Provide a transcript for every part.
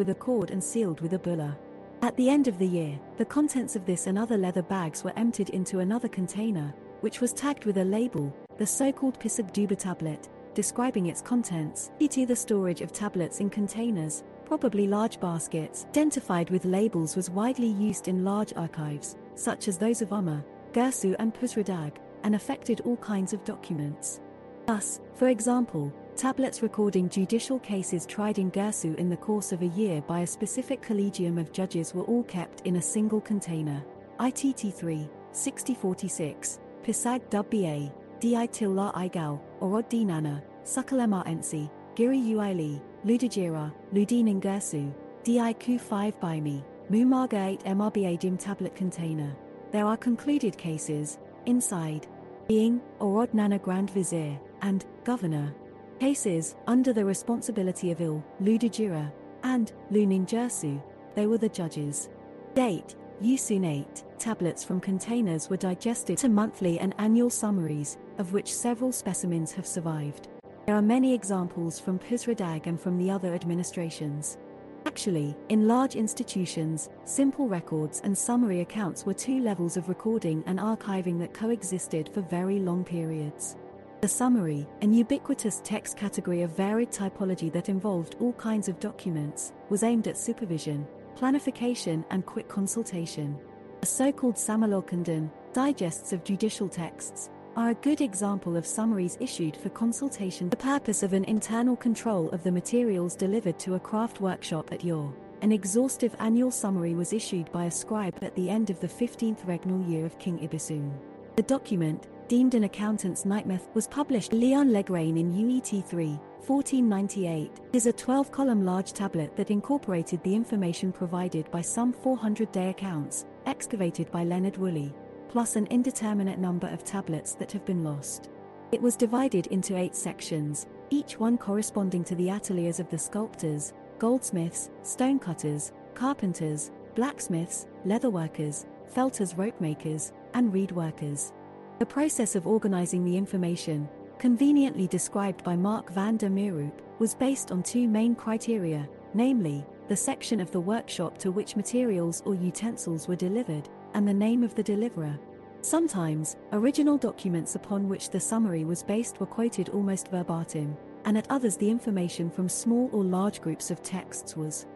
with a cord and sealed with a bulla. At the end of the year, the contents of this and other leather bags were emptied into another container, which was tagged with a label, the so-called Pisag Duba tablet, describing its contents, e.t. the storage of tablets in containers, probably large baskets, identified with labels was widely used in large archives, such as those of Umma, Girsu and Pusradag, and affected all kinds of documents. Thus, for example, tablets recording judicial cases tried in Girsu in the course of a year by a specific collegium of judges were all kept in a single container. ITT 3, 6046, Pisag Dubba, Di Tilla Igal, Orod Dinana, Sukalema Ensi, Giri Uili, Ludijira, Ludinin Gursu, Di 5 by me, Mumarga 8 MRBA dim tablet container. There are concluded cases, inside, being Orod Nana Grand Vizier, and Governor. Cases under the responsibility of Il, Ludijira, and Lunin Jersu, they were the judges. Date, Usunate, tablets from containers were digested to monthly and annual summaries, of which several specimens have survived. There are many examples from Pisradag and from the other administrations. Actually, in large institutions, simple records and summary accounts were two levels of recording and archiving that coexisted for very long periods. The summary, an ubiquitous text category of varied typology that involved all kinds of documents, was aimed at supervision, planification, and quick consultation. A so called Samalokandan, digests of judicial texts, are a good example of summaries issued for consultation. The purpose of an internal control of the materials delivered to a craft workshop at Yor. An exhaustive annual summary was issued by a scribe at the end of the 15th regnal year of King Ibbi-Sin. The document, deemed an accountant's nightmare, was published Leon Legrain in UET 3, 1498, is a 12-column large tablet that incorporated the information provided by some 400-day accounts, excavated by Leonard Woolley, plus an indeterminate number of tablets that have been lost. It was divided into eight sections, each one corresponding to the ateliers of the sculptors, goldsmiths, stonecutters, carpenters, blacksmiths, leatherworkers, felters, rope makers, and reed workers. The process of organizing the information, conveniently described by Marc Van De Mieroop, was based on two main criteria, namely, the section of the workshop to which materials or utensils were delivered, and the name of the deliverer. Sometimes, original documents upon which the summary was based were quoted almost verbatim, and at others the information from small or large groups of texts was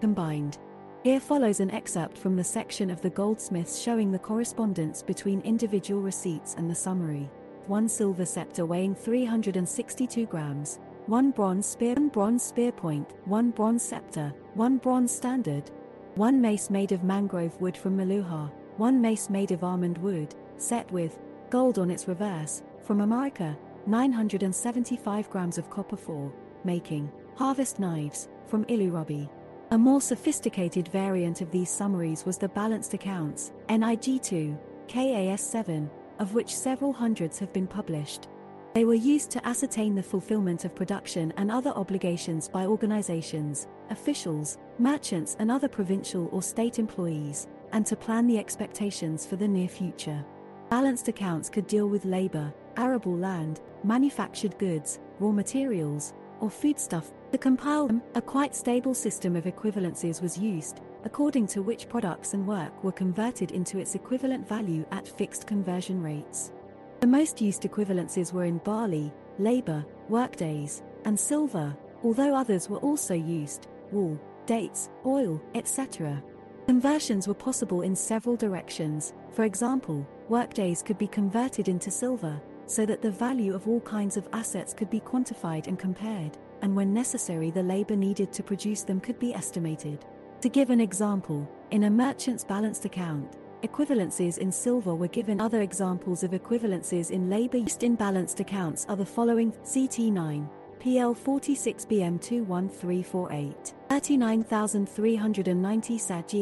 combined. Here follows an excerpt from the section of the goldsmiths showing the correspondence between individual receipts and the summary. One silver scepter weighing 362 grams, one bronze spear, one bronze spear point, one bronze scepter, one bronze standard, one mace made of mangrove wood from Meluhha, one mace made of almond wood, set with gold on its reverse, from America, 975 grams of copper for making harvest knives, from Ilurobi. A more sophisticated variant of these summaries was the balanced accounts, NIG2, KAS7, of which several hundreds have been published. They were used to ascertain the fulfillment of production and other obligations by organizations, officials, merchants, and other provincial or state employees, and to plan the expectations for the near future. Balanced accounts could deal with labor, arable land, manufactured goods, raw materials, or foodstuff. To compile a quite stable system of equivalences was used, according to which products and work were converted into its equivalent value at fixed conversion rates. The most used equivalences were in barley, labor, workdays, and silver, although others were also used wool, dates, oil, etc. Conversions were possible in several directions, for example, workdays could be converted into silver, so that the value of all kinds of assets could be quantified and compared, and when necessary, the labor needed to produce them could be estimated. To give an example, in a merchant's balanced account, equivalences in silver were given. Other examples of equivalences in labor used in balanced accounts are the following CT9, PL 46 BM 21348, 39,390 SAD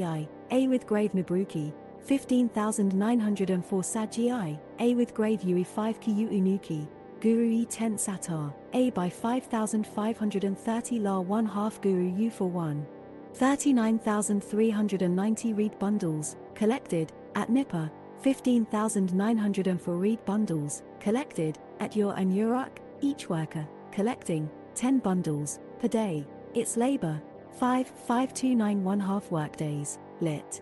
A with grave Nabruki, 15,904 SAD A with grave Ui 5 Ku Unuki, Guru E 10 Satar, A by 5,530 La 1 half Guru U for 1. 39,390 reed bundles, collected, at Nippur, 15,904 reed bundles, collected, at Yor and Uruk, each worker, collecting, 10 bundles, per day, its labor, 55291 half workdays, lit.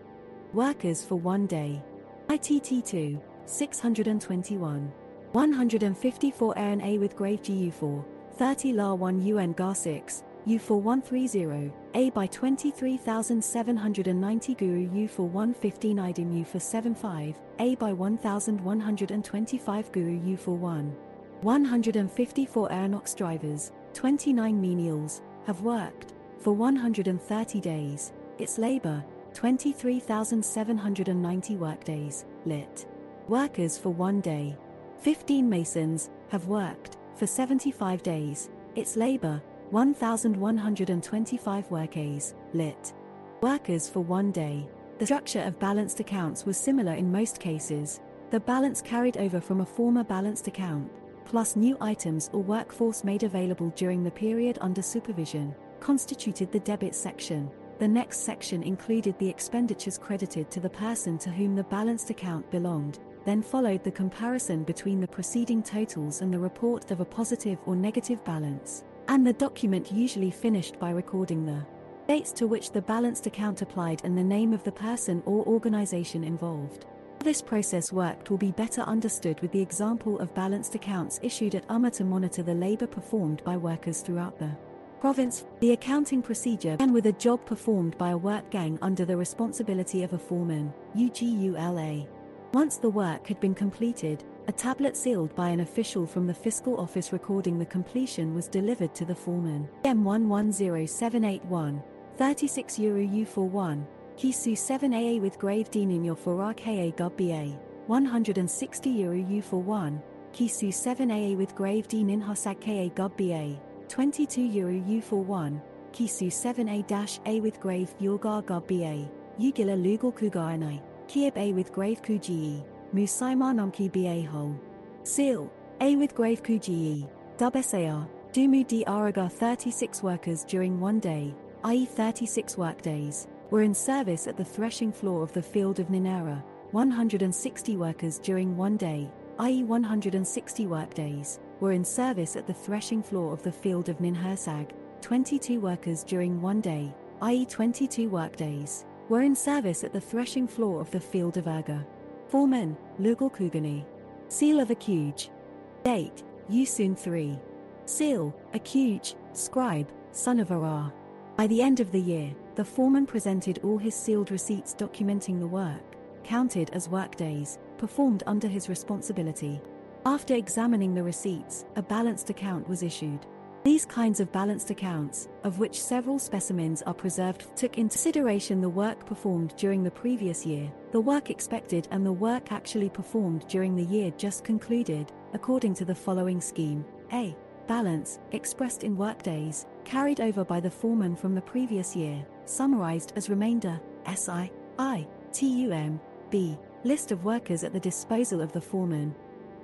Workers for one day. ITT2, 621. 154 ANA with grave GU4, 30 La 1 UN GAR 6, U4130, A by 23,790 Guru U4115 IDIM U475, A by 1,125 Guru U41. 154 Airnox drivers, 29 menials, have worked, for 130 days, its labor, 23,790 workdays, lit. Workers for one day. 15 masons, have worked, for 75 days, its labor, 1,125 workdays, lit. Workers for one day. The structure of balanced accounts was similar in most cases. The balance carried over from a former balanced account, plus new items or workforce made available during the period under supervision, constituted the debit section. The next section included the expenditures credited to the person to whom the balanced account belonged, then followed the comparison between the preceding totals and the report of a positive or negative balance and the document usually finished by recording the dates to which the balanced account applied and the name of the person or organization involved. How this process worked will be better understood with the example of balanced accounts issued at Umma to monitor the labor performed by workers throughout the province. The accounting procedure began with a job performed by a work gang under the responsibility of a foreman, UGULA. Once the work had been completed, a tablet sealed by an official from the fiscal office recording the completion was delivered to the foreman. M110781, 36 Euro U41, Kisu 7AA with grave Dinimyo for RKA Gub BA, 160 Euro U41, Kisu 7AA with grave Dinin Hosag KA Gub BA, 22 Euro U41, Kisu 7A-A with grave Yulgar Gub BA, Yugila Lugal Kugaranai, Kieb A with grave Kuji. Musaimanamki ba hole. Seal, A with grave kuji, dub SAR, Dumu di Araga 36 workers during one day, i.e. 36 workdays, were in service at the threshing floor of the field of Ninera, 160 workers during one day, i.e. 160 workdays, were in service at the threshing floor of the field of Ninhursag, 22 workers during one day, i.e. 22 workdays, were in service at the threshing floor of the field of Erga. Foreman, Lugal Kugani. Seal of Akuj. Date, Yusun 3. Seal, Akuj, Scribe, son of Ara. By the end of the year, the foreman presented all his sealed receipts documenting the work, counted as workdays, performed under his responsibility. After examining the receipts, a balanced account was issued. These kinds of balanced accounts, of which several specimens are preserved, took into consideration the work performed during the previous year, the work expected, and the work actually performed during the year just concluded, according to the following scheme A. Balance, expressed in workdays, carried over by the foreman from the previous year, summarized as remainder, SI, I, TUM, B. List of workers at the disposal of the foreman.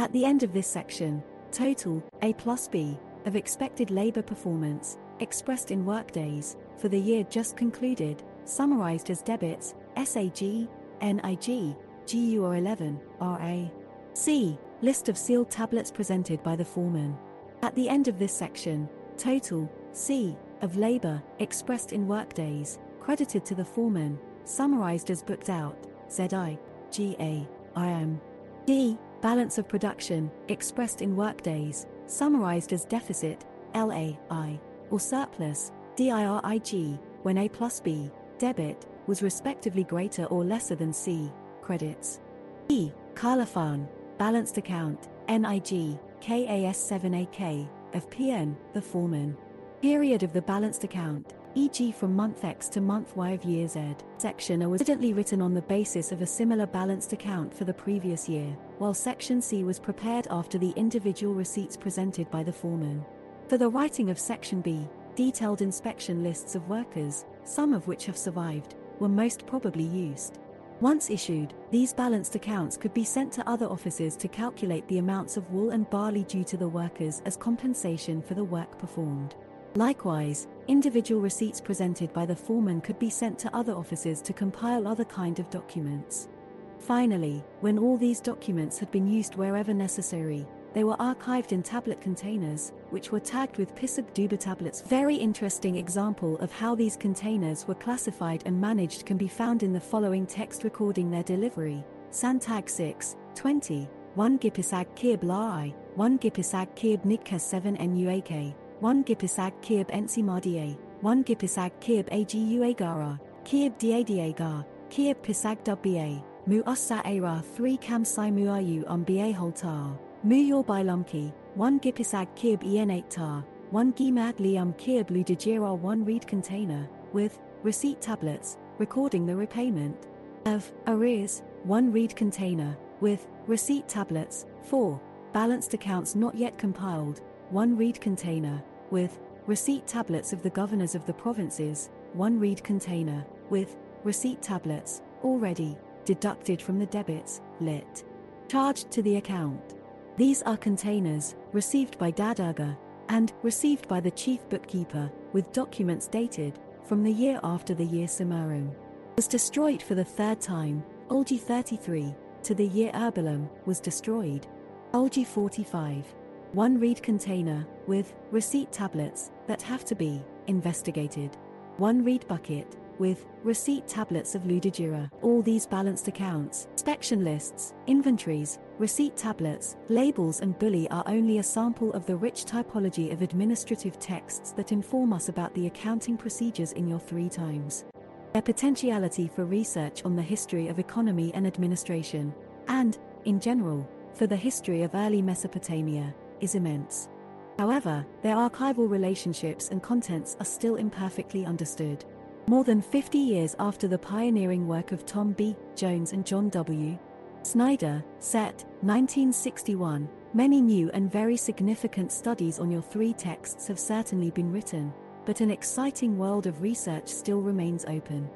At the end of this section, total, A plus B, of expected labor performance, expressed in workdays, for the year just concluded, summarized as debits, SAG, NIG, GU or 11, RA. C. List of sealed tablets presented by the foreman. At the end of this section, total, C, of labor, expressed in workdays, credited to the foreman, summarized as booked out, ZI, GA, IM. D. Balance of production, expressed in workdays, summarized as deficit, LAI, or surplus, DIRIG, when A plus B, debit, was respectively greater or lesser than C, credits. E. Carlafan, balanced account, NIG, KAS7AK, of PN, the foreman. Period of the balanced account, e.g. from month X to month Y of year Z. Section A was evidently written on the basis of a similar balanced account for the previous year, while Section C was prepared after the individual receipts presented by the foreman. For the writing of Section B, detailed inspection lists of workers, some of which have survived, were most probably used. Once issued, these balanced accounts could be sent to other offices to calculate the amounts of wool and barley due to the workers as compensation for the work performed. Likewise, individual receipts presented by the foreman could be sent to other offices to compile other kind of documents. Finally, when all these documents had been used wherever necessary, they were archived in tablet containers, which were tagged with Pisag Duba tablets. Very interesting example of how these containers were classified and managed can be found in the following text recording their delivery. Santag 6, 20, 1 Gipisag Kib Lai, 1 Gipisag Kib Nikka 7 Nuak, 1 Gipisag Kib Ensimardia, 1 Gipisag Kib Aguagara, Kib Diadiagar, Kib Pisag WBA, Mu Ussa Ara 3 Kam Sai Muayu on Ba Holtar. Muyor Bilumki, 1 Gipisag Kib En8 Tar, 1 Gimag Liam Kib Ludajira 1 read container, with receipt tablets, recording the repayment of arrears, 1 read container, with receipt tablets, 4 balanced accounts not yet compiled, 1 reed container, with receipt tablets of the governors of the provinces, 1 reed container, with receipt tablets, already deducted from the debits, lit. Charged to the account. These are containers, received by Dadaga, and received by the chief bookkeeper, with documents dated from the year after the year Simurrum was destroyed for the third time, Olgi 33, to the year Urbilum was destroyed. Olgi 45. One read container, with receipt tablets that have to be investigated. One read bucket, with receipt tablets of Ludijira. All these balanced accounts, inspection lists, inventories, receipt tablets, labels, and bully are only a sample of the rich typology of administrative texts that inform us about the accounting procedures in Ur three times. Their potentiality for research on the history of economy and administration, and, in general, for the history of early Mesopotamia, is immense. However, their archival relationships and contents are still imperfectly understood. More than 50 years after the pioneering work of Tom B. Jones and John W. Snyder, set, 1961, many new and very significant studies on Ur three texts have certainly been written, but an exciting world of research still remains open.